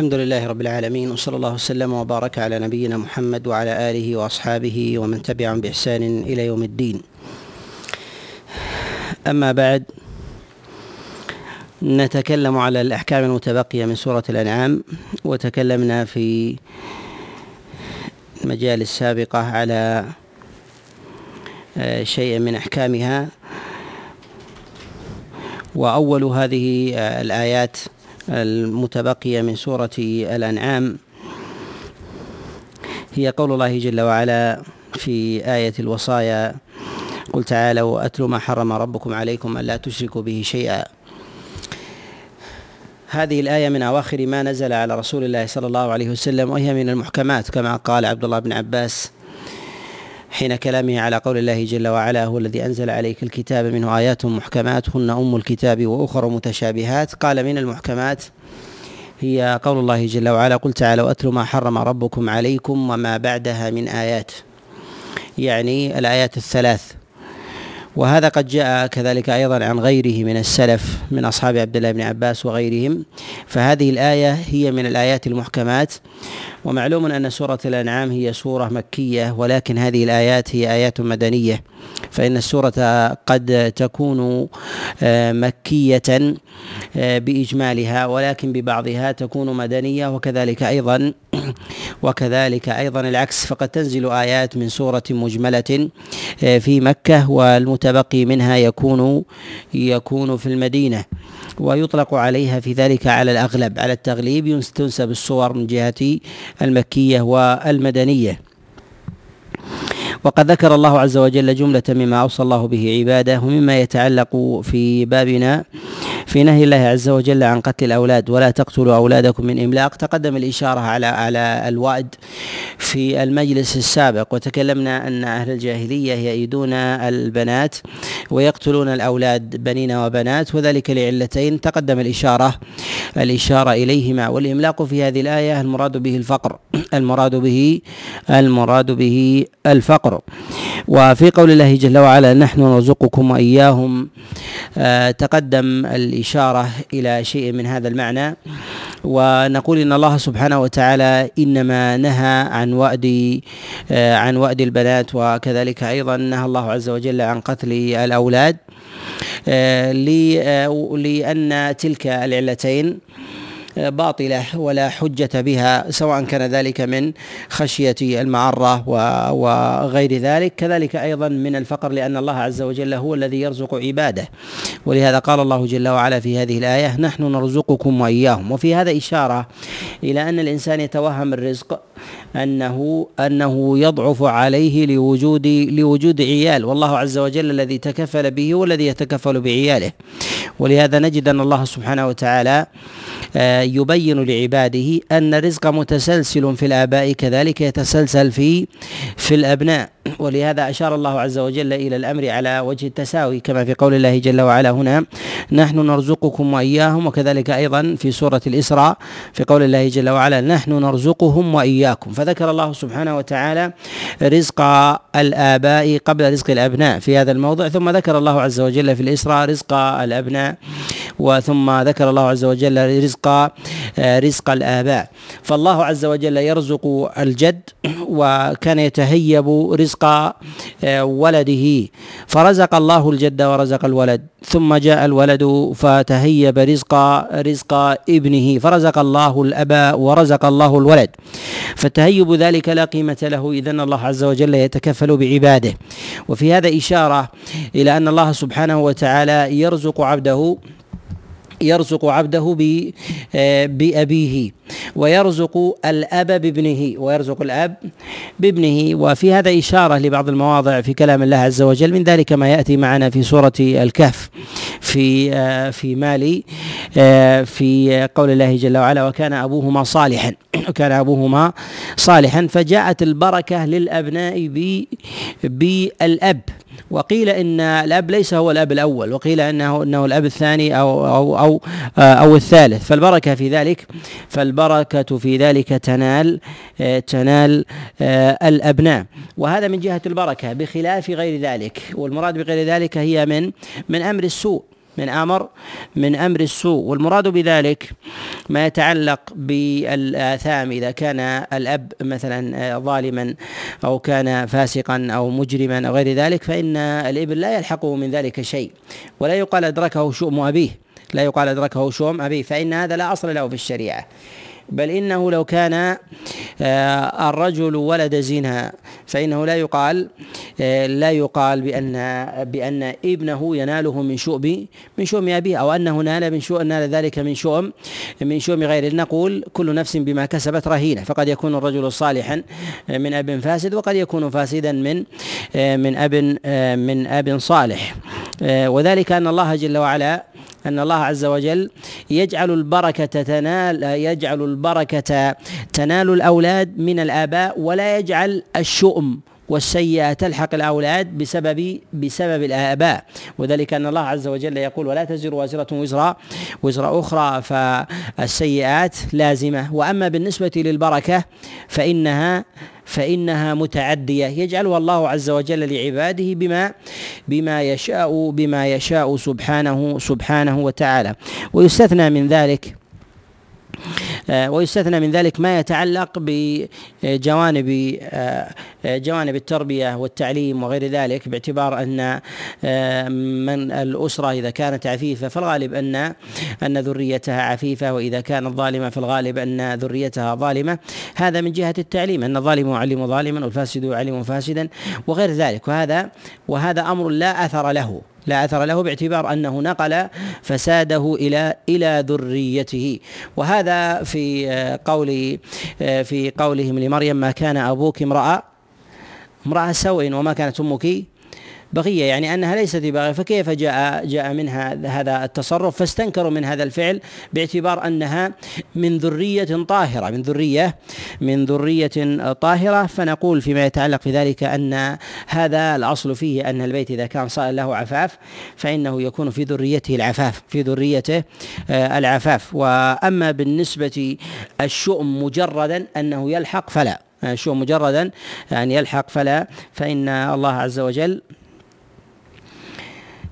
الحمد لله رب العالمين وصلى الله وسلم وبارك على نبينا محمد وعلى آله وأصحابه ومن تبعهم بإحسان إلى يوم الدين. أما بعد نتكلم على الأحكام المتبقية من سورة الأنعام وتكلمنا في المجال السابقه على آه، شيء من أحكامها وأول هذه آه، الآيات المتبقية من سورة الأنعام. هي قول الله جل وعلا في آية الوصايا قل تعالوا أتلوا ما حرم ربكم عليكم ألا تشركوا به شيئا. هذه الآية من أواخر ما نزل على رسول الله صلى الله عليه وسلم وهي من المحكمات كما قال عبد الله بن عباس. حين كلامه على قول الله جل وعلا هو الذي أنزل عليك الكتاب منه آيات محكمات هن أم الكتاب وأخر متشابهات. قال من المحكمات؟ هي قول الله جل وعلا قل تعالوا اتلوا ما حرم ربكم عليكم وما بعدها من آيات. يعني الآيات الثلاث. وهذا قد جاء كذلك أيضا عن غيره من السلف من أصحاب عبد الله بن عباس وغيرهم. فهذه الآية هي من الآيات المحكمات. ومعلوم أن سورة الأنعام هي سورة مكية ولكن هذه الآيات هي آيات مدنية. فإن السورة قد تكون آه، مكية آه، بإجمالها ولكن ببعضها تكون مدنية وكذلك أيضا وكذلك أيضا العكس. فقد تنزل آيات من سورة مجملة آه، في مكة والمتبقي منها يكون يكون في المدينة ويطلق عليها في ذلك على الأغلب على التغليب تنسب الصور من جهة المكية والمدنية. وقد ذكر الله عز وجل جملة مما أوصى الله به عباده ومما يتعلق في بابنا في نهي الله عز وجل عن قتل الأولاد. ولا تقتلوا أولادكم من إملاق. تقدم الإشارة على على الوأد في المجلس السابق. وتكلمنا أن أهل الجاهلية يئدون البنات ويقتلون الأولاد بنين وبنات وذلك لعلتين. تقدم الإشارة الإشارة إليهما. والإملاق في هذه الآية المراد به الفقر المراد به المراد به الفقر. وفي قول الله جل وعلا نحن نرزقكم وإياهم. آه، تقدم الإشارة إلى شيء من هذا المعنى. ونقول إن الله سبحانه وتعالى إنما نهى عن وأد آه، عن وأد البنات وكذلك أيضا نهى الله عز وجل عن قتل الأولاد. آه، لأن تلك العلتين باطلة ولا حجة بها سواء كان ذلك من خشية المعرة وغير ذلك. كذلك أيضا من الفقر لأن الله عز وجل هو الذي يرزق عباده. ولهذا قال الله جل وعلا في هذه الآية نحن نرزقكم وإياهم. وفي هذا إشارة إلى أن الإنسان يتوهم الرزق انه أنه يضعف عليه لوجود لوجود عيال. والله عز وجل الذي تكفل به هو الذي يتكفل بعياله. ولهذا نجد أن الله سبحانه وتعالى آه، يبين لعباده أن الرزق متسلسل في الآباء كذلك يتسلسل في في الأبناء. ولهذا أشار الله عز وجل إلى الأمر على وجه التساوي كما في قول الله جل وعلا هنا نحن نرزقكم وإياهم وكذلك أيضا في سورة الإسراء في قول الله جل وعلا نحن نرزقهم وإياكم فذكر الله سبحانه وتعالى رزق الآباء قبل رزق الأبناء في هذا الموضع ثم ذكر الله عز وجل في الإسراء رزق الأبناء وثم ذكر الله عز وجل رزق رزق الآباء. فالله عز وجل يرزق الجد وكان يتهيب رزق آه، ولده. فرزق الله الجد ورزق الولد. ثم جاء الولد فتهيب رزق رزق ابنه. فرزق الله الأب ورزق الله الولد. فتهيب ذلك لا قيمة له إذا الله عز وجل يتكفل بعباده. وفي هذا إشارة إلى أن الله سبحانه وتعالى يرزق عبده. يرزق عبده آه، بأبيه ويرزق الأب بابنه ويرزق الأب بابنه. وفي هذا إشارة لبعض المواضع في كلام الله عز وجل من ذلك ما يأتي معنا في سورة الكهف في آه، في مالي آه، في قول الله جل وعلا وكان أبوهما صالحا وكان أبوهما صالحا فجاءت البركة للأبناء بالأب. وقيل إن الأب ليس هو الأب الأول وقيل انه إنه الأب الثاني أو أو أو أو الثالث. فالبركة في ذلك فالبركة في ذلك تنال تنال الأبناء. وهذا من جهة البركة بخلاف غير ذلك. والمراد بغير ذلك هي من من أمر السوء. من أمر من أمر السوء والمراد بذلك ما يتعلق بالآثام إذا كان الأب مثلا ظالما أو كان فاسقا أو مجرما أو غير ذلك فإن الابن لا يلحقه من ذلك شيء ولا يقال أدركه شؤم أبيه لا يقال أدركه شؤم أبيه فإن هذا لا أصل له في الشريعة. بل إنه لو كان آه، الرجل ولد زنا فإنه لا يقال آه، لا يقال بأن بأن ابنه يناله من شؤم من شؤم أبيه أو أنه نال من شؤم نال ذلك من شؤم من شؤم غيره. نقول كل نفس بما كسبت رهينة. فقد يكون الرجل صالحا من أب فاسد وقد يكون فاسدا من آه، من أب من أب صالح. وذلك أن الله جل وعلا أن الله عز وجل يجعل البركة تنال يجعل البركة تنال الأولاد من الآباء ولا يجعل الشؤم والسيئة تلحق الأولاد بسبب بسبب الآباء. وذلك أن الله عز وجل يقول ولا تزر وازرة وزر وزر أخرى فالسيئات لازمة. وأما بالنسبة للبركة فإنها فإنها متعدية. يجعلها الله عز وجل لعباده بما بما يشاء بما يشاء سبحانه سبحانه وتعالى. ويستثنى من ذلك ويستثنى من ذلك ما يتعلق بجوانب آه، جوانب التربية والتعليم وغير ذلك باعتبار أن آه، من الأسرة إذا كانت عفيفة فالغالب أن أن ذريتها عفيفة وإذا كانت ظالمة فالغالب أن ذريتها ظالمة. هذا من جهة التعليم أن الظالم يعلم ظالما والفاسد يعلم فاسدا وغير ذلك. وهذا وهذا أمر لا أثر له. لا أثر له باعتبار انه نقل فساده إلى إلى ذريته. وهذا في قول في قولهم لمريم ما كان أبوك امرأ امرأة سوء وما كانت أمك بغية يعني أنها ليست ببغية فكيف جاء جاء منها هذا التصرف؟ فاستنكروا من هذا الفعل باعتبار أنها من ذرية طاهرة من ذرية من ذرية طاهرة. فنقول فيما يتعلق في ذلك أن هذا الأصل فيه أن البيت إذا كان صار له عفاف فإنه يكون في ذريته العفاف في ذريته آه، العفاف. وأما بالنسبة الشؤم مجردا أنه يلحق فلا الشؤم مجردا أن يلحق فلا فإن الله عز وجل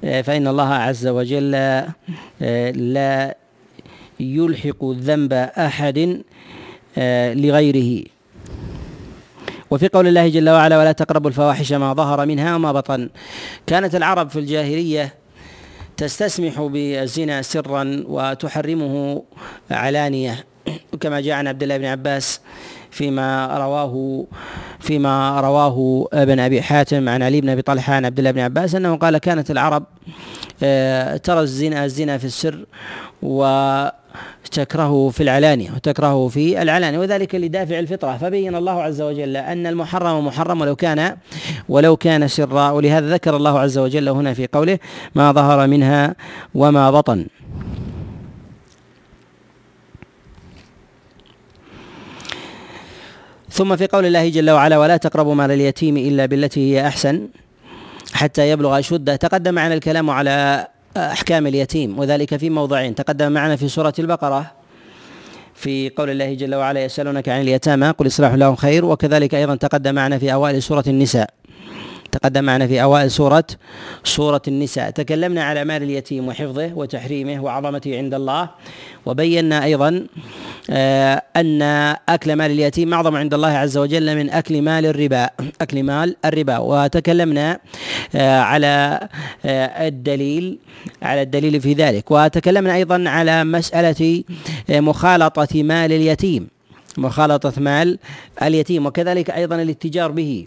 فإن الله عز وجل آه، لا يلحق ذنب أحد آه، لغيره. وفي قول الله جل وعلا ولا تقربوا الفواحش ما ظهر منها وما بطن كانت العرب في الجاهلية تستسمح بالزنا سرا وتحرمه علانية. كما جاء عن عبد الله بن عباس فيما رواه فيما رواه ابن أبي حاتم عن علي بن أبي طلحة عن عبد الله بن عباس أنه قال كانت العرب آه، ترى الزنا الزنا في السر وتكرهه في العلانية وتكرهه في العلانية وذلك لدافع الفطرة. فبين الله عز وجل أن المحرم محرم ولو كان ولو كان سرا ولهذا ذكر الله عز وجل هنا في قوله ما ظهر منها وما بطن ثم في قول الله جل وعلا ولا تقربوا مال اليتيم إلا بالتي هي أحسن حتى يبلغ اشده تقدم معنا الكلام على أحكام اليتيم وذلك في موضعين. تقدم معنا في سورة البقرة في قول الله جل وعلا يسألونك عن اليتامى قل إصلاح لهم خير وكذلك أيضا تقدم معنا في أوائل سورة النساء. تقدم معنا في أوائل سوره سورة النساء. تكلمنا على مال اليتيم وحفظه وتحريمه وعظمته عند الله. وبينا أيضا آه، أن أكل مال اليتيم أعظم عند الله عز وجل من أكل مال الربا أكل مال الربا. وتكلمنا آه، على آه، الدليل على الدليل في ذلك. وتكلمنا أيضا على مسألة مخالطة مال اليتيم. مخالطة مال اليتيم وكذلك أيضا الاتجار به.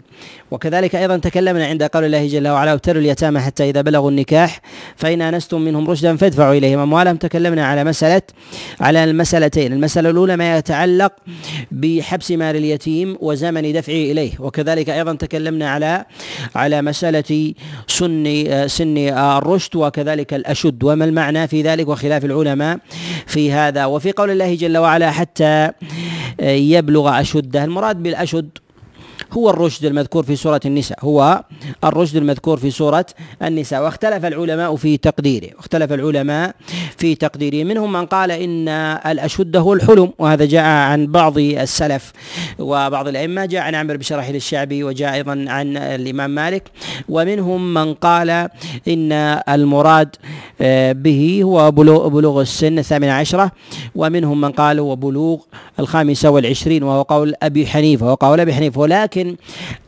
وكذلك أيضا تكلمنا عند قول الله جل وعلا ابتلوا اليتامى حتى إذا بلغوا النكاح فإن آنستم منهم رشدا فادفعوا إليهم. أموالهم تكلمنا على مسألة على المسألتين. المسألة الأولى ما يتعلق بحبس مال اليتيم وزمن دفعه إليه. وكذلك أيضا تكلمنا على على مسألة سن سن الرشد وكذلك الأشد. وما المعنى في ذلك؟ وخلاف العلماء في هذا. وفي قول الله جل وعلا حتى يبلغ أشده. المراد بالأشد هو الرشد المذكور في سورة النساء هو الرشد المذكور في سورة النساء واختلف العلماء في تقديره واختلف العلماء في تقديره. منهم من قال إن الأشد هو الحلم وهذا جاء عن بعض السلف وبعض الأئمة جاء عن عمرو بن شراحيل الشعبي وجاء أيضا عن الإمام مالك. ومنهم من قال إن المراد آه، به هو بلوغ, بلوغ السن الثامنة عشرة. ومنهم من قال هو بلوغ الخامسة والعشرين وهو قول أبي حنيفة وقول أبي حنيفة. ولكن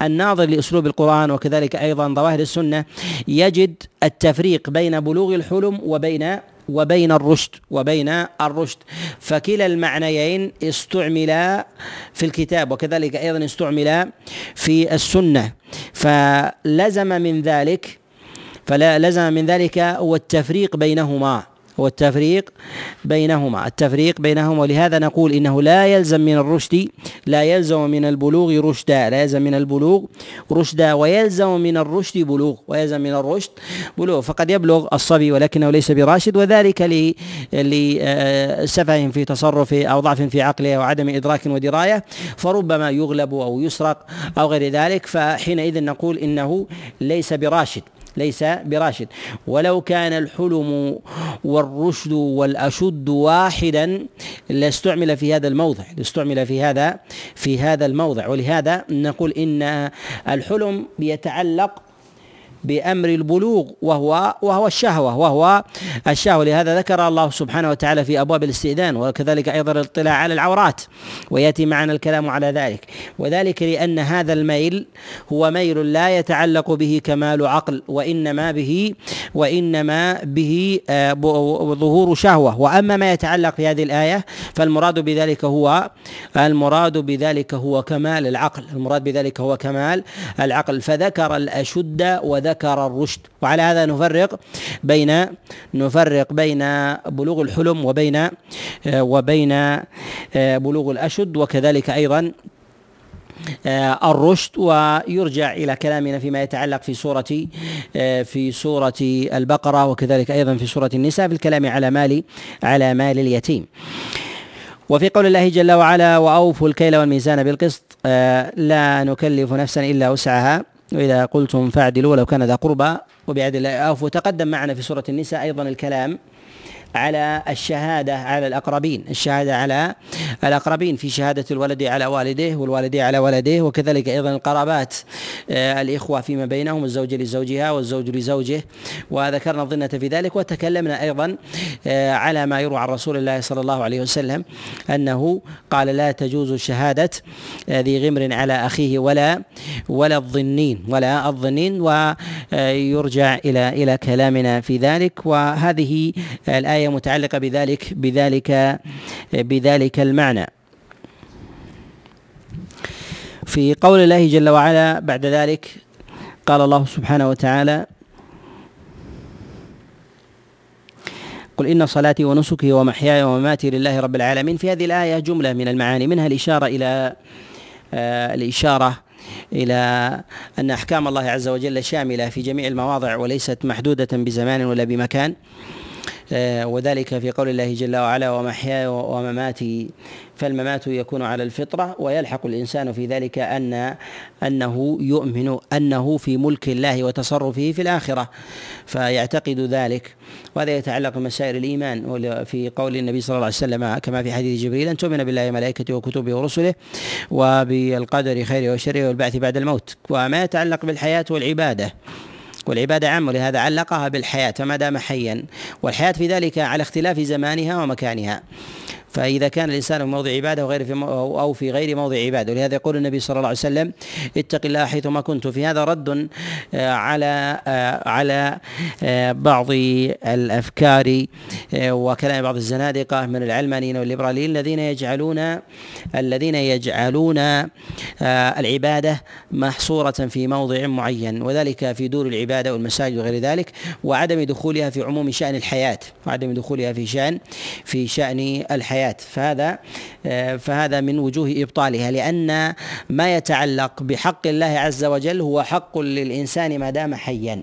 الناظر لأسلوب القرآن وكذلك أيضا ظواهر السنة يجد التفريق بين بلوغ الحلم وبين وبين الرشد وبين الرشد. فكلا المعنيين استعملا في الكتاب وكذلك أيضا استعملا في السنة. فلزم من ذلك فلزم من ذلك هو التفريق بينهما. هو التفريق بينهما. التفريق بينهما ولهذا نقول إنه لا يلزم من الرشد لا يلزم من البلوغ رشدا لا يلزم من البلوغ رشدا ويلزم من الرشد بلوغ ويلزم من الرشد بلوغ. فقد يبلغ الصبي ولكنه ليس براشد وذلك لسفه في تصرفه أو ضعف في عقله أو عدم إدراك ودراية فربما يغلب أو يسرق أو غير ذلك. فحينئذ نقول إنه ليس براشد. ليس براشد. ولو كان الحلم والرشد والأشد واحدا لاستعمل في هذا الموضع لاستعمل في هذا في هذا الموضع. ولهذا نقول إن الحلم يتعلق بأمر البلوغ وهو وهو الشهوة وهو الشهوة. لهذا ذكر الله سبحانه وتعالى في أبواب الاستئذان وكذلك أيضا الاطلاع على العورات ويأتي معنا الكلام على ذلك. وذلك لأن هذا الميل هو ميل لا يتعلق به كمال عقل وإنما به وإنما به آه، ظهور شهوة. وأما ما يتعلق في هذه الآية فالمراد بذلك هو المراد بذلك هو كمال العقل المراد بذلك هو كمال العقل. فذكر الأشد وذكر ذكر الرشد. وعلى هذا نفرق بين نفرق بين بلوغ الحلم وبين وبين بلوغ الأشد وكذلك أيضا الرشد. ويرجع إلى كلامنا فيما يتعلق في سورة في سورة البقرة وكذلك أيضا في سورة النساء في الكلام على مال على مال اليتيم. وفي قول الله جل وعلا وأوفوا الكيل والميزان بالقسط. لا نكلف نفسا إلا وسعها. وإذا قلتم فاعدلوا ولو كان ذا قربى وبعدل أوفوا تقدم معنا في سورة النساء أيضا الكلام على الشهادة على الأقربين الشهادة على الأقربين في شهادة الولد على والده والوالد على ولده وكذلك أيضا القرابات آه، الإخوة فيما بينهم الزوج لزوجها والزوج لزوجه وذكرنا الظنة في ذلك وتكلمنا أيضا آه، على ما يروى عن رسول الله صلى الله عليه وسلم أنه قال لا تجوز شهادة آه، ذي غمر على أخيه ولا ولا الظنين ولا الظنين ويرجع إلى إلى كلامنا في ذلك وهذه الآية الآية متعلقة بذلك بذلك بذلك المعنى. في قول الله جل وعلا بعد ذلك قال الله سبحانه وتعالى قل إن صلاتي ونسكي ومحياي ومماتي لله رب العالمين. في هذه الآية جملة من المعاني منها الإشارة إلى آه الإشارة إلى أن أحكام الله عز وجل شاملة في جميع المواضع وليست محدودة بزمان ولا بمكان. وذلك في قول الله جل وعلا ومحياي ومماتي. فالممات يكون على الفطرة ويلحق الإنسان في ذلك أن أنه يؤمن أنه في ملك الله وتصرفه في الآخرة فيعتقد ذلك. وهذا يتعلق بمسائل الإيمان في قول النبي صلى الله عليه وسلم كما في حديث جبريل أن تؤمن بالله وملائكته وكتبه ورسله وبالقدر خيره وشره والبعث بعد الموت. وما يتعلق بالحياة والعبادة. والعبادة عامة ولهذا علقها بالحياة ما دام حيا. والحياة في ذلك على اختلاف زمانها ومكانها. فإذا كان الإنسان في موضع عبادة وغير في أو في غير موضع عبادة. ولهذا يقول النبي صلى الله عليه وسلم اتق الله حيثما كنت. في هذا رد آه، على آه، على آه، بعض الأفكار وكلام بعض الزنادقة من العلمانيين والليبراليين الذين يجعلون الذين يجعلون العبادة محصورة في موضع معين وذلك في دور العبادة والمساجد وغير ذلك وعدم دخولها في عموم شأن الحياة وعدم دخولها في شأن في شأن الحياة. الآيات فهذا آه، فهذا من وجوه إبطالها لأن ما يتعلق بحق الله عز وجل هو حق للإنسان ما دام حيا.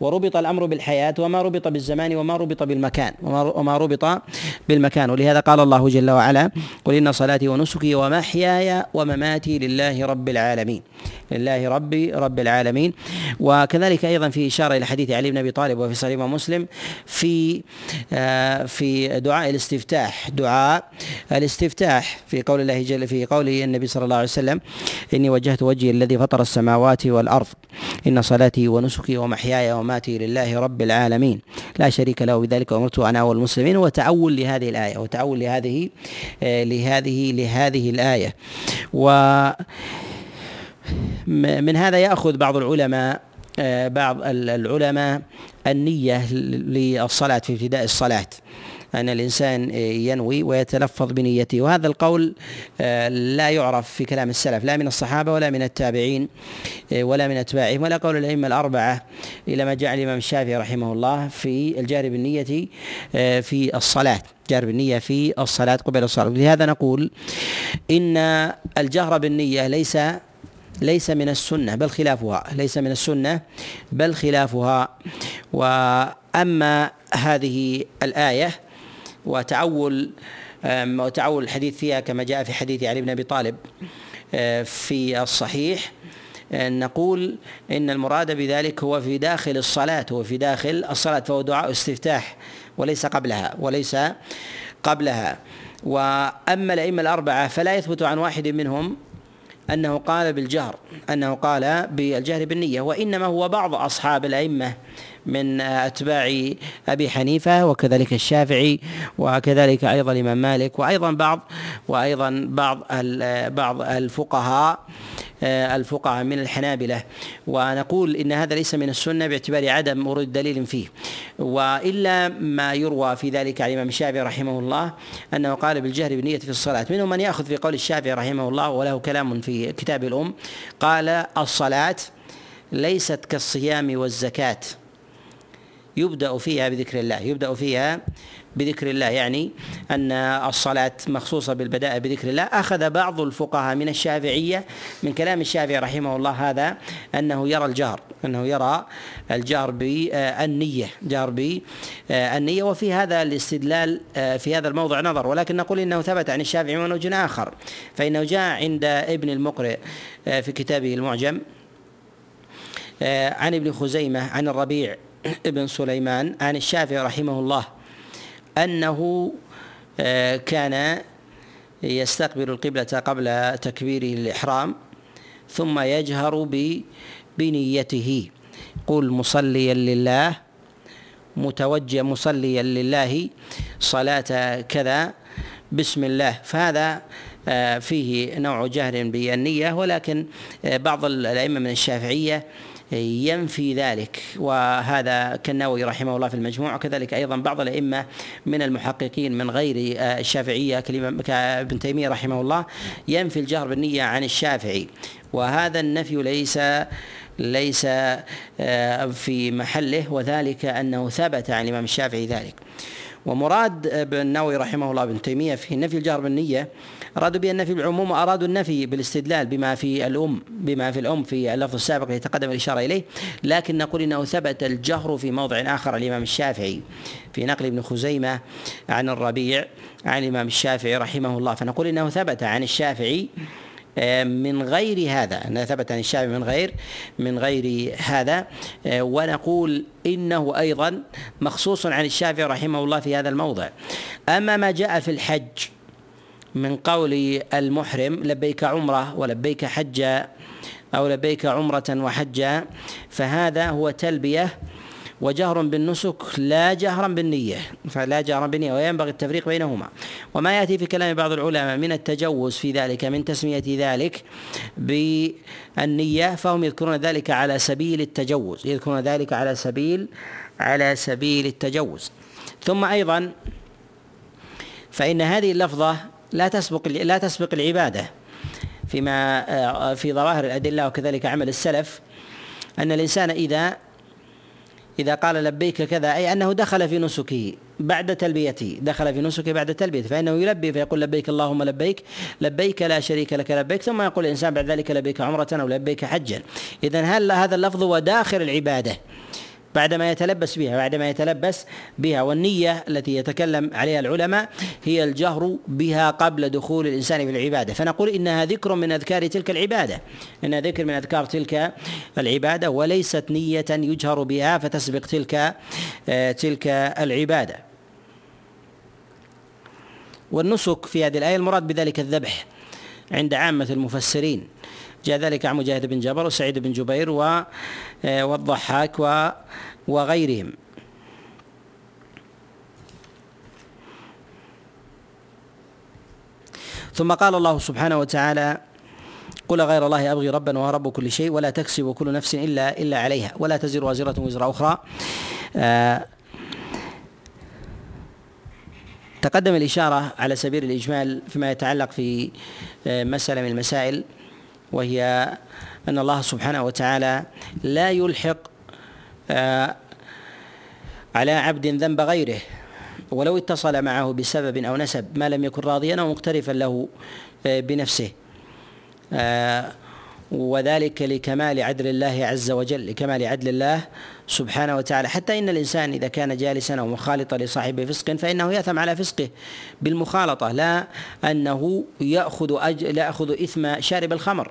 وربط الأمر بالحياة وما ربط بالزمان وما ربط بالمكان وما ربط بالمكان. ولهذا قال الله جل وعلا قل إن صلاتي ونسكي ومحياي ومماتي لله رب العالمين. لله رب رب العالمين. وكذلك أيضا في إشارة إلى حديث علي بن أبي طالب وفي صحيح مسلم في آه، في دعاء الاستفتاح. دعاء الاستفتاح في قول الله جل في قول النبي صلى الله عليه وسلم إني وجهت وجهي الذي فطر السماوات والأرض. إن صلاتي ونسكي ومحياي وماتي لله رب العالمين. لا شريك له بذلك أمرت أنا والمسلمين. وتأول لهذه الآية وتأول لهذه آه، لهذه لهذه الآية. و من هذا يأخذ بعض العلماء آه، بعض العلماء النية للصلاة في ابتداء الصلاة. أن الإنسان ينوي ويتلفظ بنيته. وهذا القول آه، لا يعرف في كلام السلف لا من الصحابة ولا من التابعين آه، ولا من أتباعهم ولا قول الأئمة الأربعة إلى ما جاء الإمام الشافعي رحمه الله في الجار بالنية في الصلاة جار بالنية في الصلاة قبل الصلاة. لهذا نقول إن الجهر بالنية ليس ليس من السنة بل خلافها. ليس من السنة بل خلافها. وأما هذه الآية وتعول وتعول الحديث فيها كما جاء في حديث علي بن أبي طالب آه، في الصحيح آه، نقول إن المراد بذلك هو في داخل الصلاة هو في داخل الصلاة فهو دعاء استفتاح وليس قبلها وليس قبلها. وأما الأئمة الأربعة فلا يثبت عن واحد منهم أنه قال بالجهر أنه قال بالجهر بالنية وإنما هو بعض أصحاب الأئمة من أتباع أبي حنيفة وكذلك الشافعي وكذلك أيضا الإمام مالك وأيضا بعض وأيضا بعض بعض الفقهاء آه، الفقهاء من الحنابلة. ونقول إن هذا ليس من السنة باعتبار عدم ورود دليل فيه. وإلا ما يروى في ذلك عن الإمام الشافعي رحمه الله أنه قال بالجهر بالنية في الصلاة. منهم من يأخذ في قول الشافعي رحمه الله وله كلام في كتاب الأم قال الصلاة ليست كالصيام والزكاة. يبدأ فيها بذكر الله يبدأ فيها بذكر الله يعني أن الصلاة مخصوصة بالبداء بذكر الله. أخذ بعض الفقهاء من الشافعية من كلام الشافعي رحمه الله هذا أنه يرى الجهر أنه يرى الجهر بالنية جهر بالنية وفي هذا الاستدلال في هذا الموضع نظر. ولكن نقول إنه ثبت عن الشافعي من وجه آخر. فإنه جاء عند ابن المقرئ في كتابه المعجم عن ابن خزيمة عن الربيع ابن سليمان عن الشافعي رحمه الله أنه آه، كان يستقبل القبلة قبل تكبيره الإحرام ثم يجهر بنيته. قل مصليا لله متوجه مصليا لله صلاة كذا بسم الله. فهذا آه، فيه نوع جهر بالنية ولكن آه، بعض الأئمة من الشافعية ينفي ذلك. وهذا كالنووي رحمه الله في المجموع وكذلك أيضا بعض الأئمة من المحققين من غير آه، الشافعية كابن تيمية رحمه الله ينفي الجهر بالنية عن الشافعي. وهذا النفي ليس ليس آه، في محله وذلك أنه ثبت عن الإمام الشافعي ذلك. ومراد ابن النووي رحمه الله ابن تيمية في نفي الجهر بالنية أرادوا به النفي بالعموم وأرادوا النفي بالاستدلال بما في الأم بما في الأم في اللفظ السابق الذي تقدم الإشارة إليه. لكن نقول إنه ثبت الجهر في موضع آخر الإمام الشافعي في نقل ابن خزيمة عن الربيع عن الإمام الشافعي رحمه الله. فنقول إنه ثبت عن الشافعي آه، من غير هذا. أنه ثبت عن الشافعي من غير من غير هذا. آه، ونقول إنه أيضا مخصوص عن الشافعي رحمه الله في هذا الموضع. أما ما جاء في الحج من قول المحرم لبيك عمرة ولبيك حجا أو لبيك عمرة وحجا فهذا هو تلبية وجهر بالنسك لا جهرا بالنية. فلا جهرا بالنية وينبغي التفريق بينهما. وما يأتي في كلام بعض العلماء من التجوز في ذلك من تسمية ذلك بالنية فهم يذكرون ذلك على سبيل التجوز يذكرون ذلك على سبيل على سبيل التجوز. ثم أيضا فإن هذه اللفظة لا تسبق لا تسبق العباده فيما آه، في ظواهر الأدلة وكذلك عمل السلف أن الإنسان إذا إذا قال لبيك كذا أي أنه دخل في نسكه بعد تلبيته دخل في نسكه بعد تلبيته فإنه يلبي فيقول لبيك اللهم لبيك لبيك لا شريك لك لبيك ثم يقول الإنسان بعد ذلك لبيك عمرة أو لبيك حجا. اذا هل هذا اللفظ هو داخل العبادة؟ بعدما يتلبس بها بعدما يتلبس بها. والنية التي يتكلم عليها العلماء هي الجهر بها قبل دخول الإنسان في العبادة فنقول إنها ذكر من أذكار تلك العبادة. إنها ذكر من أذكار تلك العبادة وليست نية يجهر بها فتسبق تلك آه، تلك العبادة. والنسك في هذه الآية المراد بذلك الذبح عند عامة المفسرين. جاء ذلك عن مجاهد بن جبر وسعيد بن جبير آه، والضحاك وغيرهم. ثم قال الله سبحانه وتعالى قل غير الله أبغي ربا وهو رب كل شيء ولا تكسب كل نفس إلا إلا عليها ولا تزر وازرة وزر أخرى. آه تقدم الإشارة على سبيل الإجمال فيما يتعلق في آه مسألة من المسائل. وهي أن الله سبحانه وتعالى لا يلحق آه، على عبد ذنب غيره. ولو اتصل معه بسبب أو نسب ما لم يكن راضيا أو مقترفا له آه، بنفسه. آه، وذلك لكمال عدل الله عز وجل لكمال عدل الله سبحانه وتعالى. حتى إن الإنسان إذا كان جالسا أو مخالطا لصاحب فسق فإنه يأثم على فسقه بالمخالطة لا أنه يأخذ أج... يأخذ إثم شارب الخمر.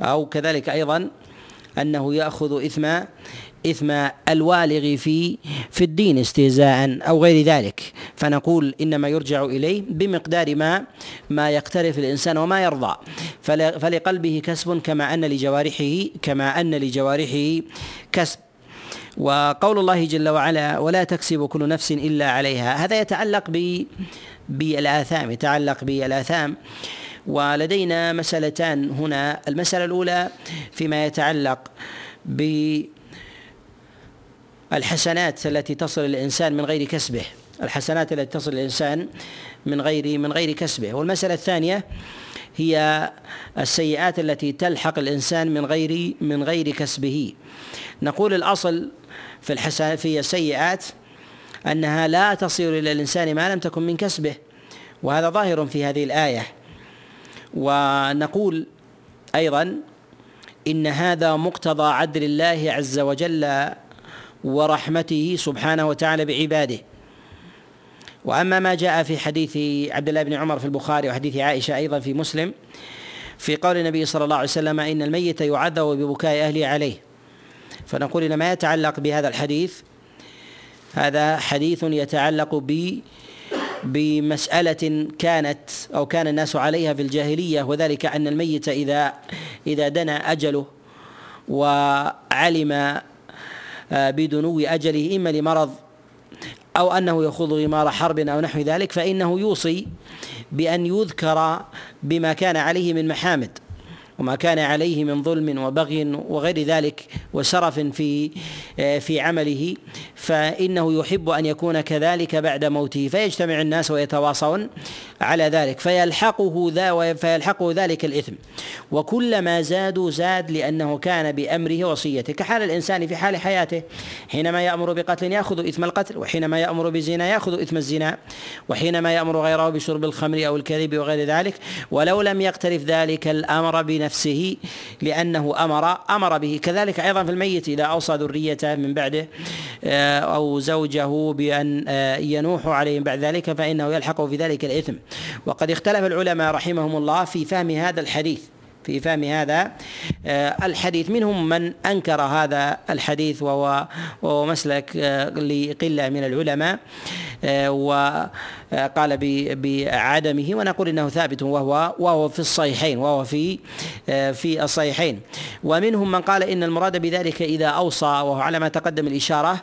أو كذلك أيضا أنه يأخذ إثم إثم الوالغ في في الدين استهزاء أو غير ذلك. فنقول إنما يرجع إليه بمقدار ما ما يقترف الإنسان وما يرضى. فلقلبه كسب كما أن لجوارحه كما أن لجوارحه كسب. وقول الله جل وعلا ولا تكسب كل نفس إلا عليها. هذا يتعلق ب بالآثام يتعلق بالآثام. ولدينا مسألتان هنا. المسألة الأولى فيما يتعلق بالحسنات التي تصل الإنسان من غير كسبه. الحسنات التي تصل الإنسان من غير من غير كسبه. والمسألة الثانية هي السيئات التي تلحق الإنسان من غير من غير كسبه. نقول الأصل في الحسن في السيئات أنها لا تصل إلى الإنسان ما لم تكن من كسبه. وهذا ظاهر في هذه الآية. ونقول أيضا إن هذا مقتضى عدل الله عز وجل ورحمته سبحانه وتعالى بعباده. وأما ما جاء في حديث عبد الله بن عمر في البخاري وحديث عائشة أيضا في مسلم في قول النبي صلى الله عليه وسلم إن الميت يعذب ببكاء أهله عليه. فنقول ان ما يتعلق بهذا الحديث. هذا حديث يتعلق ب بمسألة كانت أو كان الناس عليها في الجاهلية وذلك أن الميت إذا إذا دنا أجله وعلم بدنو أجله إما لمرض أو أنه يخوض غمار حرب أو نحو ذلك فإنه يوصي بأن يذكر بما كان عليه من محامد. وما كان عليه من ظلم وبغي وغير ذلك وسرف في آه، في عمله فإنه يحب أن يكون كذلك بعد موته. فيجتمع الناس ويتواصون على ذلك فيلحقه ذا فيلحقه ذلك الإثم. وكلما زادوا زاد لأنه كان بأمره وصيته. كحال الإنسان في حال حياته حينما يأمر بقتل يأخذ إثم القتل وحينما يأمر بزنا يأخذ إثم الزنا وحينما يأمر غيره بشرب الخمر أو الكذب وغير ذلك. ولو لم يقترف ذلك الأمر بنفسه لأنه أمر أمر به. كذلك أيضا في الميت إذا أوصى ذريته من بعده آه، أو زوجه بأن آه، ينوح عليهم بعد ذلك فإنه يلحقه في ذلك الإثم. وقد اختلف العلماء رحمهم الله في فهم هذا الحديث. في فهم هذا آه، الحديث منهم من أنكر هذا الحديث وهو وهو مسلك آه، لقلة من العلماء وقال بعدمه ونقول إنه ثابت وهو وهو في الصحيحين وهو في في الصحيحين. ومنهم من قال إن المراد بذلك إذا أوصى وهو على ما تقدم الإشارة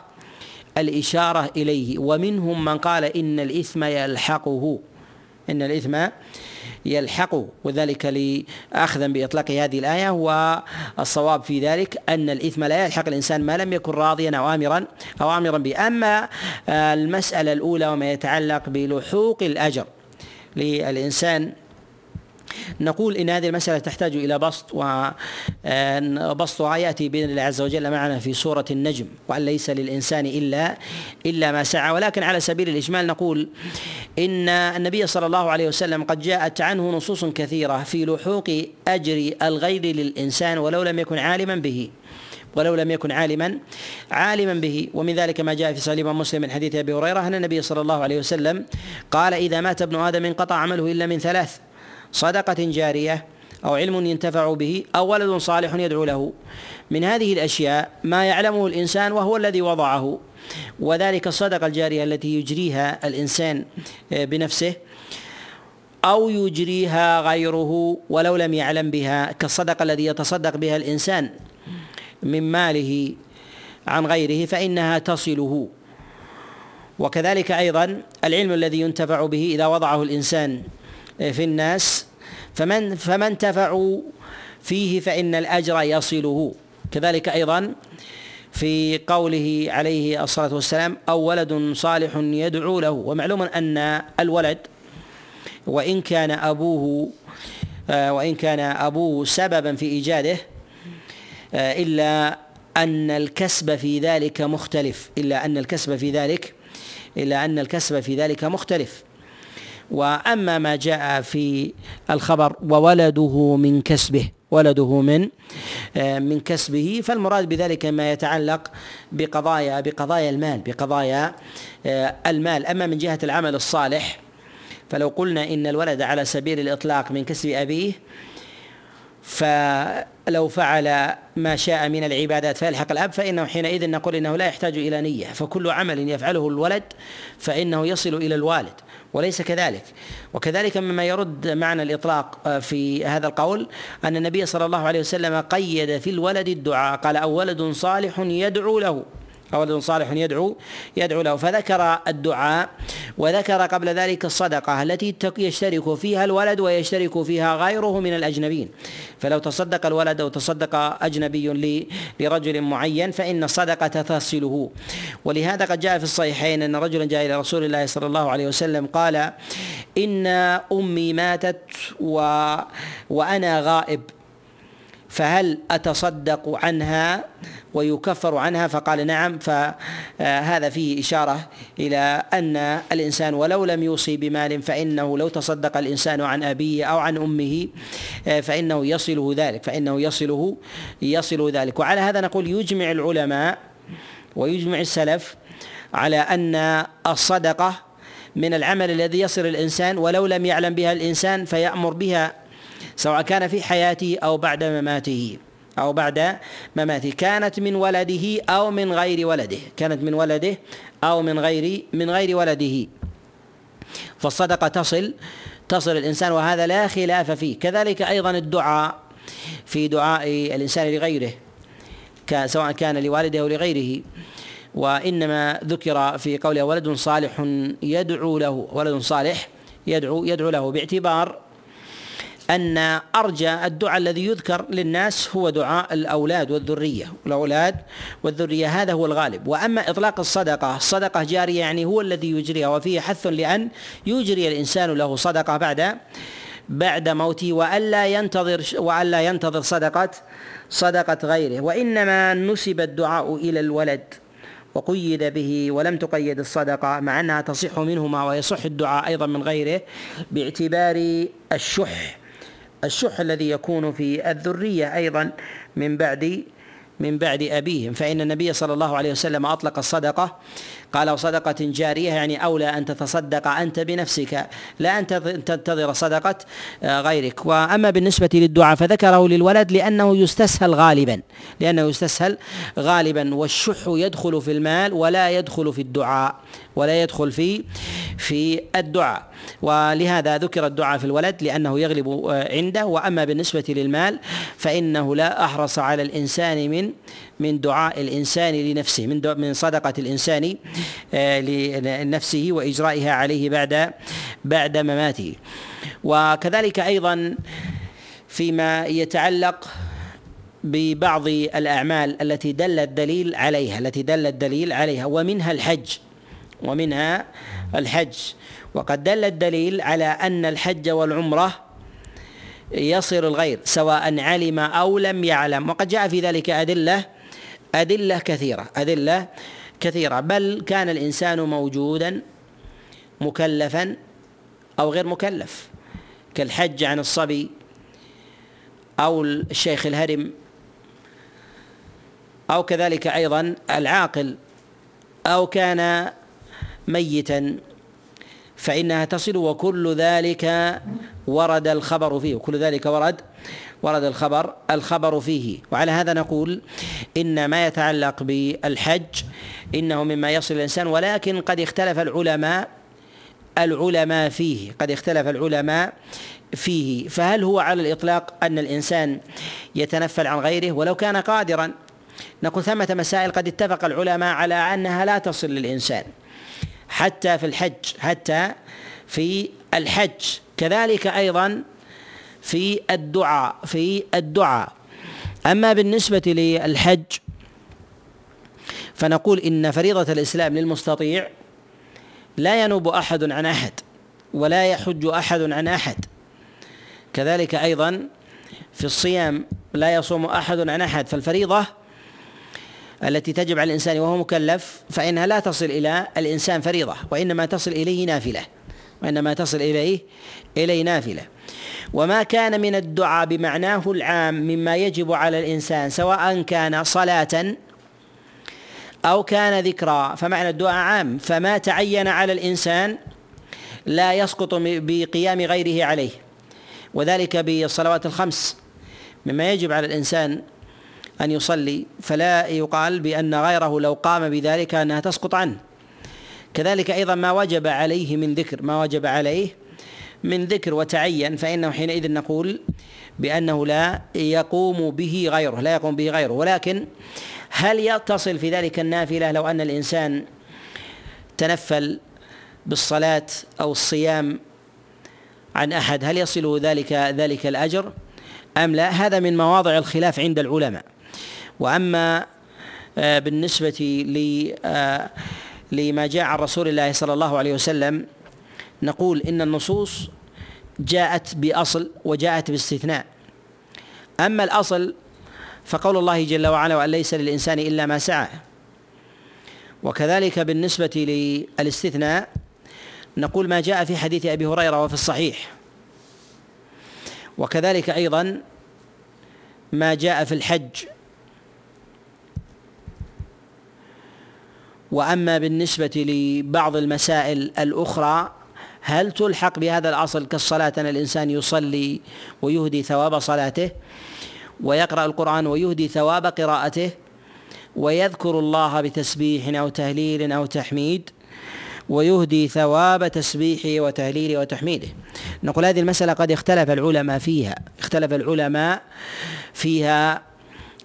الإشارة إليه. ومنهم من قال إن الإثم يلحقه إن الإثم يلحقه وذلك لأخذا بإطلاق هذه الآية والصواب في ذلك أن الإثم لا يلحق الإنسان ما لم يكن راضيا أو آمرا أو آمرا به. أما المسألة الأولى وما يتعلق بلحوق الأجر للإنسان نقول إن هذه المسألة تحتاج إلى بسط وبسطها ياتي بإذن الله عز وجل معنا في سورة النجم وأن ليس للإنسان إلا إلا ما سعى. ولكن على سبيل الإجمال نقول إن النبي صلى الله عليه وسلم قد جاءت عنه نصوص كثيرة في لحوق أجر الغير للإنسان ولو لم يكن عالما به ولو لم يكن عالما عالما به. ومن ذلك ما جاء في صحيح مسلم من حديث أبي هريرة أن النبي صلى الله عليه وسلم قال إذا مات ابن آدم انقطع عمله إلا من ثلاث صدقة جارية أو علم ينتفع به أو ولد صالح يدعو له. من هذه الأشياء ما يعلمه الإنسان وهو الذي وضعه. وذلك الصدقة الجارية التي يجريها الإنسان بنفسه أو يجريها غيره ولو لم يعلم بها كالصدقة الذي يتصدق بها الإنسان من ماله عن غيره فإنها تصله. وكذلك أيضا العلم الذي ينتفع به إذا وضعه الإنسان. في الناس فمن فمن انتفعوا فيه فإن الأجر يصله. كذلك أيضا في قوله عليه الصلاة والسلام أو ولد صالح يدعو له. ومعلوم أن الولد وإن كان أبوه آه، وإن كان أبوه سببا في إيجاده آه، إلا أن الكسب في ذلك مختلف. إلا أن الكسب في ذلك إلا أن الكسب في ذلك مختلف. وأما ما جاء في الخبر وولده من كسبه ولده من آه، من كسبه فالمراد بذلك ما يتعلق بقضايا بقضايا المال بقضايا المال. أما من جهة العمل الصالح فلو قلنا إن الولد على سبيل الإطلاق من كسب أبيه فلو فعل ما شاء من العبادات فيلحق الأب فإنه حينئذ نقول إنه لا يحتاج إلى نية. فكل عمل يفعله الولد فإنه يصل إلى الوالد. وليس كذلك. وكذلك مما يرد معنى الإطلاق في هذا القول أن النبي صلى الله عليه وسلم قيد في الولد الدعاء قال أو ولد صالح يدعو له. ولد صالح يدعو يدعو له. فذكر الدعاء وذكر قبل ذلك الصدقة التي يشترك فيها الولد ويشترك فيها غيره من الأجنبين فلو تصدق الولد أو تصدق أجنبي لرجل معين فإن الصدقة تصله ولهذا قد جاء في الصحيحين أن رجلا جاء إلى رسول الله صلى الله عليه وسلم قال إن أمي ماتت و وأنا غائب. فهل أتصدق عنها ويكفر عنها؟ فقال نعم. فهذا فيه إشارة إلى أن الإنسان ولو لم يوصي بمال فإنه لو تصدق الإنسان عن أبيه أو عن أمه فإنه يصله ذلك فإنه يصله يصل ذلك. وعلى هذا نقول يجمع العلماء ويجمع السلف على أن الصدقة من العمل الذي يصل الإنسان ولو لم يعلم بها الإنسان فيأمر بها سواء كان في حياته أو بعد مماته أو بعد مماته. كانت من ولده أو من غير ولده. كانت من ولده أو من غير من غير ولده. فالصدقة تصل تصل الإنسان وهذا لا خلاف فيه. كذلك أيضا الدعاء. في دعاء الإنسان لغيره. سواء كان لوالده أو لغيره. وإنما ذكر في قوله ولد صالح يدعو له. ولد صالح يدعو يدعو له باعتبار أن أرجى الدعاء الذي يذكر للناس هو دعاء الأولاد والذرية. الأولاد والذرية هذا هو الغالب. وأما إطلاق الصدقة الصدقة جارية يعني هو الذي يجريها وفيه حث لأن يجري الإنسان له صدقة بعد بعد موته وألا ينتظر وألا ينتظر صدقة صدقة غيره. وإنما نسب الدعاء إلى الولد وقيد به ولم تقيد الصدقة مع أنها تصح منهما ويصح الدعاء أيضا من غيره باعتبار الشح. الشح الذي يكون في الذرية أيضا من بعد من بعد أبيهم. فإن النبي صلى الله عليه وسلم أطلق الصدقة قال صدقة جارية يعني أولى أن تتصدق أنت بنفسك لا أن تنتظر صدقة آه، غيرك. وأما بالنسبة للدعاء فذكره للولد لأنه يستسهل غالبا لأنه يستسهل غالبا. والشح يدخل في المال ولا يدخل في الدعاء ولا يدخل في في الدعاء. ولهذا ذكر الدعاء في الولد لأنه يغلب آه، عنده. وأما بالنسبة للمال فإنه لا أحرص على الإنسان من من دعاء الإنسان لنفسه من من صدقة الإنسان لنفسه وإجرائها عليه بعد بعد مماته. وكذلك أيضا فيما يتعلق ببعض الأعمال التي دل الدليل عليها التي دل الدليل عليها ومنها الحج ومنها الحج. وقد دل الدليل على أن الحج والعمرة يصل الغير سواء علم أو لم يعلم. وقد جاء في ذلك أدلة أدلة كثيرة أدلة كثيرة بل كان الإنسان موجودا مكلفا أو غير مكلف كالحج عن الصبي أو الشيخ الهرم أو كذلك أيضا العاقل أو كان ميتا فإنها تصل وكل ذلك ورد الخبر فيه وكل ذلك ورد ورد الخبر الخبر فيه. وعلى هذا نقول إن ما يتعلق بالحج إنه مما يصل الإنسان ولكن قد اختلف العلماء العلماء فيه قد اختلف العلماء فيه. فهل هو على الإطلاق أن الإنسان يتنفل عن غيره؟ ولو كان قادرا. نقول ثمة مسائل قد اتفق العلماء على أنها لا تصل للإنسان حتى في الحج حتى في الحج. كذلك أيضا في الدعاء في الدعاء. أما بالنسبة للحج فنقول إن فريضة الإسلام للمستطيع لا ينوب أحد عن أحد ولا يحج أحد عن أحد. كذلك أيضا في الصيام لا يصوم أحد عن أحد. فالفريضة التي تجب على الإنسان وهو مكلف فإنها لا تصل إلى الإنسان فريضة وإنما تصل إليه نافلة وإنما تصل إليه إليه نافلة. وما كان من الدعاء بمعناه العام مما يجب على الإنسان سواء كان صلاة أو كان ذكرى فمعنى الدعاء عام. فما تعين على الإنسان لا يسقط بقيام غيره عليه وذلك بالصلوات الخمس. مما يجب على الإنسان أن يصلي فلا يقال بأن غيره لو قام بذلك أنها تسقط عنه. كذلك أيضا ما وجب عليه من ذكر ما وجب عليه من ذكر وتعين فإنه حينئذ نقول بأنه لا يقوم به غيره لا يقوم به غيره. ولكن هل يتصل في ذلك النافلة لو أن الإنسان تنفل بالصلاة أو الصيام عن أحد هل يصل ذلك ذلك الأجر؟ أم لا؟ هذا من مواضع الخلاف عند العلماء. وأما آه، بالنسبة آه، لما جاء عن رسول الله صلى الله عليه وسلم نقول إن النصوص جاءت بأصل وجاءت باستثناء. أما الأصل فقول الله جل وعلا وأن ليس للإنسان إلا ما سعى وكذلك بالنسبة للاستثناء نقول ما جاء في حديث أبي هريرة وفي الصحيح. وكذلك أيضا ما جاء في الحج. وأما بالنسبة لبعض المسائل الأخرى هل تلحق بهذا الأصل كالصلاة أن الإنسان يصلي ويهدي ثواب صلاته ويقرأ القرآن ويهدي ثواب قراءته ويذكر الله بتسبيح أو تهليل أو تحميد ويهدي ثواب تسبيحه وتهليله وتحميده. نقول هذه المسألة قد اختلف العلماء فيها اختلف العلماء فيها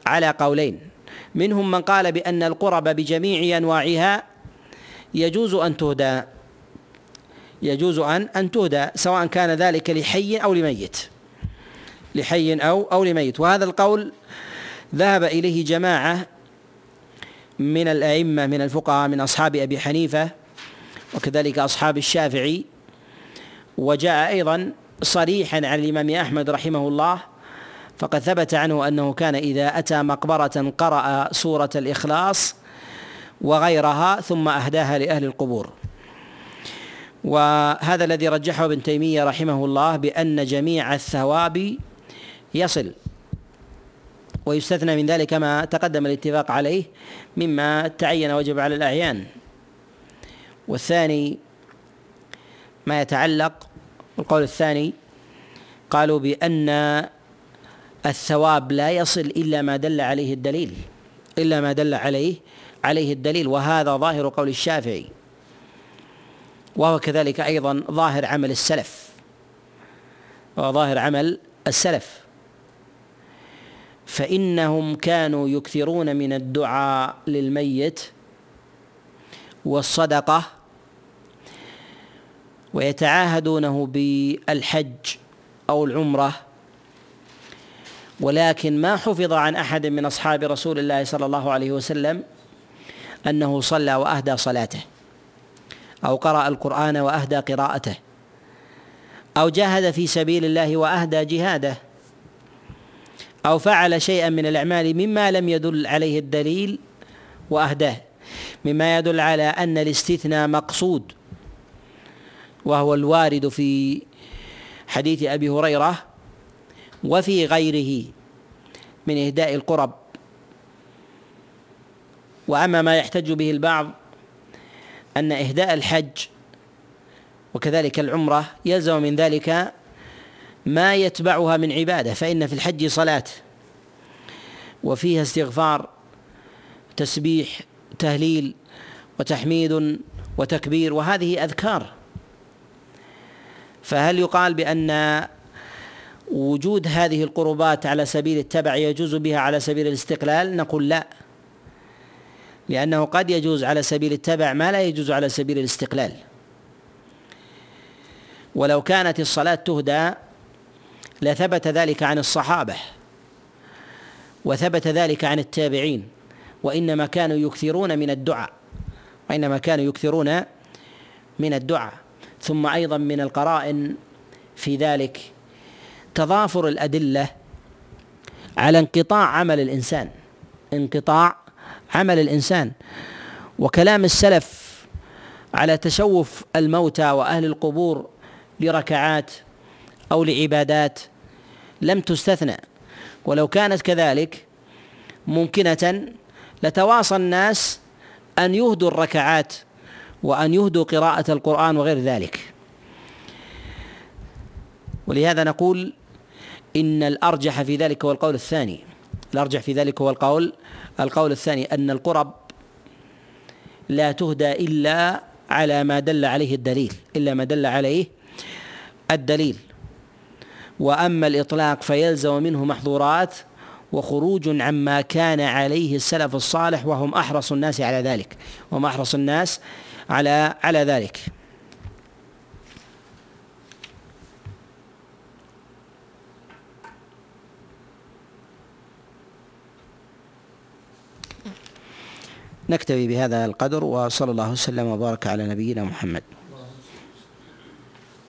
على قولين. منهم من قال بأن القرب بجميع أنواعها يجوز أن تهدى. يجوز أن أن تهدى سواء كان ذلك لحي أو لميت. لحي أو أو لميت. وهذا القول ذهب إليه جماعة من الأئمة من الفقهاء من أصحاب أبي حنيفة وكذلك أصحاب الشافعي. وجاء أيضا صريحا عن الإمام أحمد رحمه الله فقد ثبت عنه أنه كان إذا أتى مقبرة قرأ سورة الإخلاص وغيرها ثم أهداها لأهل القبور. وهذا الذي رجحه ابن تيمية رحمه الله بأن جميع الثواب يصل ويستثنى من ذلك ما تقدم الاتفاق عليه مما تعين وجب على الأعيان. والثاني ما يتعلق القول الثاني قالوا بأن الثواب لا يصل إلا ما دل عليه الدليل إلا ما دل عليه عليه الدليل وهذا ظاهر قول الشافعي. وهو كذلك أيضا ظاهر عمل السلف. وظاهر عمل السلف. فإنهم كانوا يكثرون من الدعاء للميت والصدقة ويتعاهدونه بالحج أو العمرة. ولكن ما حفظ عن أحد من أصحاب رسول الله صلى الله عليه وسلم أنه صلى وأهدى صلاته. أو قرأ القرآن وأهدى قراءته أو جاهد في سبيل الله وأهدى جهاده أو فعل شيئا من الأعمال مما لم يدل عليه الدليل وأهداه مما يدل على أن الاستثناء مقصود. وهو الوارد في حديث أبي هريرة وفي غيره من إهداء القرب. وأما ما يحتج به البعض أن إهداء الحج وكذلك العمرة يلزم من ذلك ما يتبعها من عبادة فإن في الحج صلاة وفيها استغفار تسبيح تهليل وتحميد وتكبير وهذه أذكار. فهل يقال بأن وجود هذه القربات على سبيل التبع يجوز بها على سبيل الاستقلال؟ نقول لا. لأنه قد يجوز على سبيل التبع ما لا يجوز على سبيل الاستقلال. ولو كانت الصلاة تهدى لثبت ذلك عن الصحابة وثبت ذلك عن التابعين وإنما كانوا يكثرون من الدعاء وإنما كانوا يكثرون من الدعاء. ثم أيضا من القرائن في ذلك تضافر الأدلة على انقطاع عمل الإنسان انقطاع عمل الإنسان وكلام السلف على تشوف الموتى وأهل القبور لركعات أو لعبادات لم تستثنى. ولو كانت كذلك ممكنة لتواصى الناس أن يهدوا الركعات وأن يهدوا قراءة القرآن وغير ذلك. ولهذا نقول إن الأرجح في ذلك هو القول الثاني. الأرجح في ذلك هو القول القول الثاني أن القرب لا تهدى إلا على ما دل عليه الدليل إلا ما دل عليه الدليل. وأما الإطلاق فيلزم منه محظورات وخروج عما كان عليه السلف الصالح وهم أحرص الناس على ذلك وهم أحرص الناس على على ذلك. نكتفي بهذا القدر وصلى الله وسلم وبارك على نبينا محمد.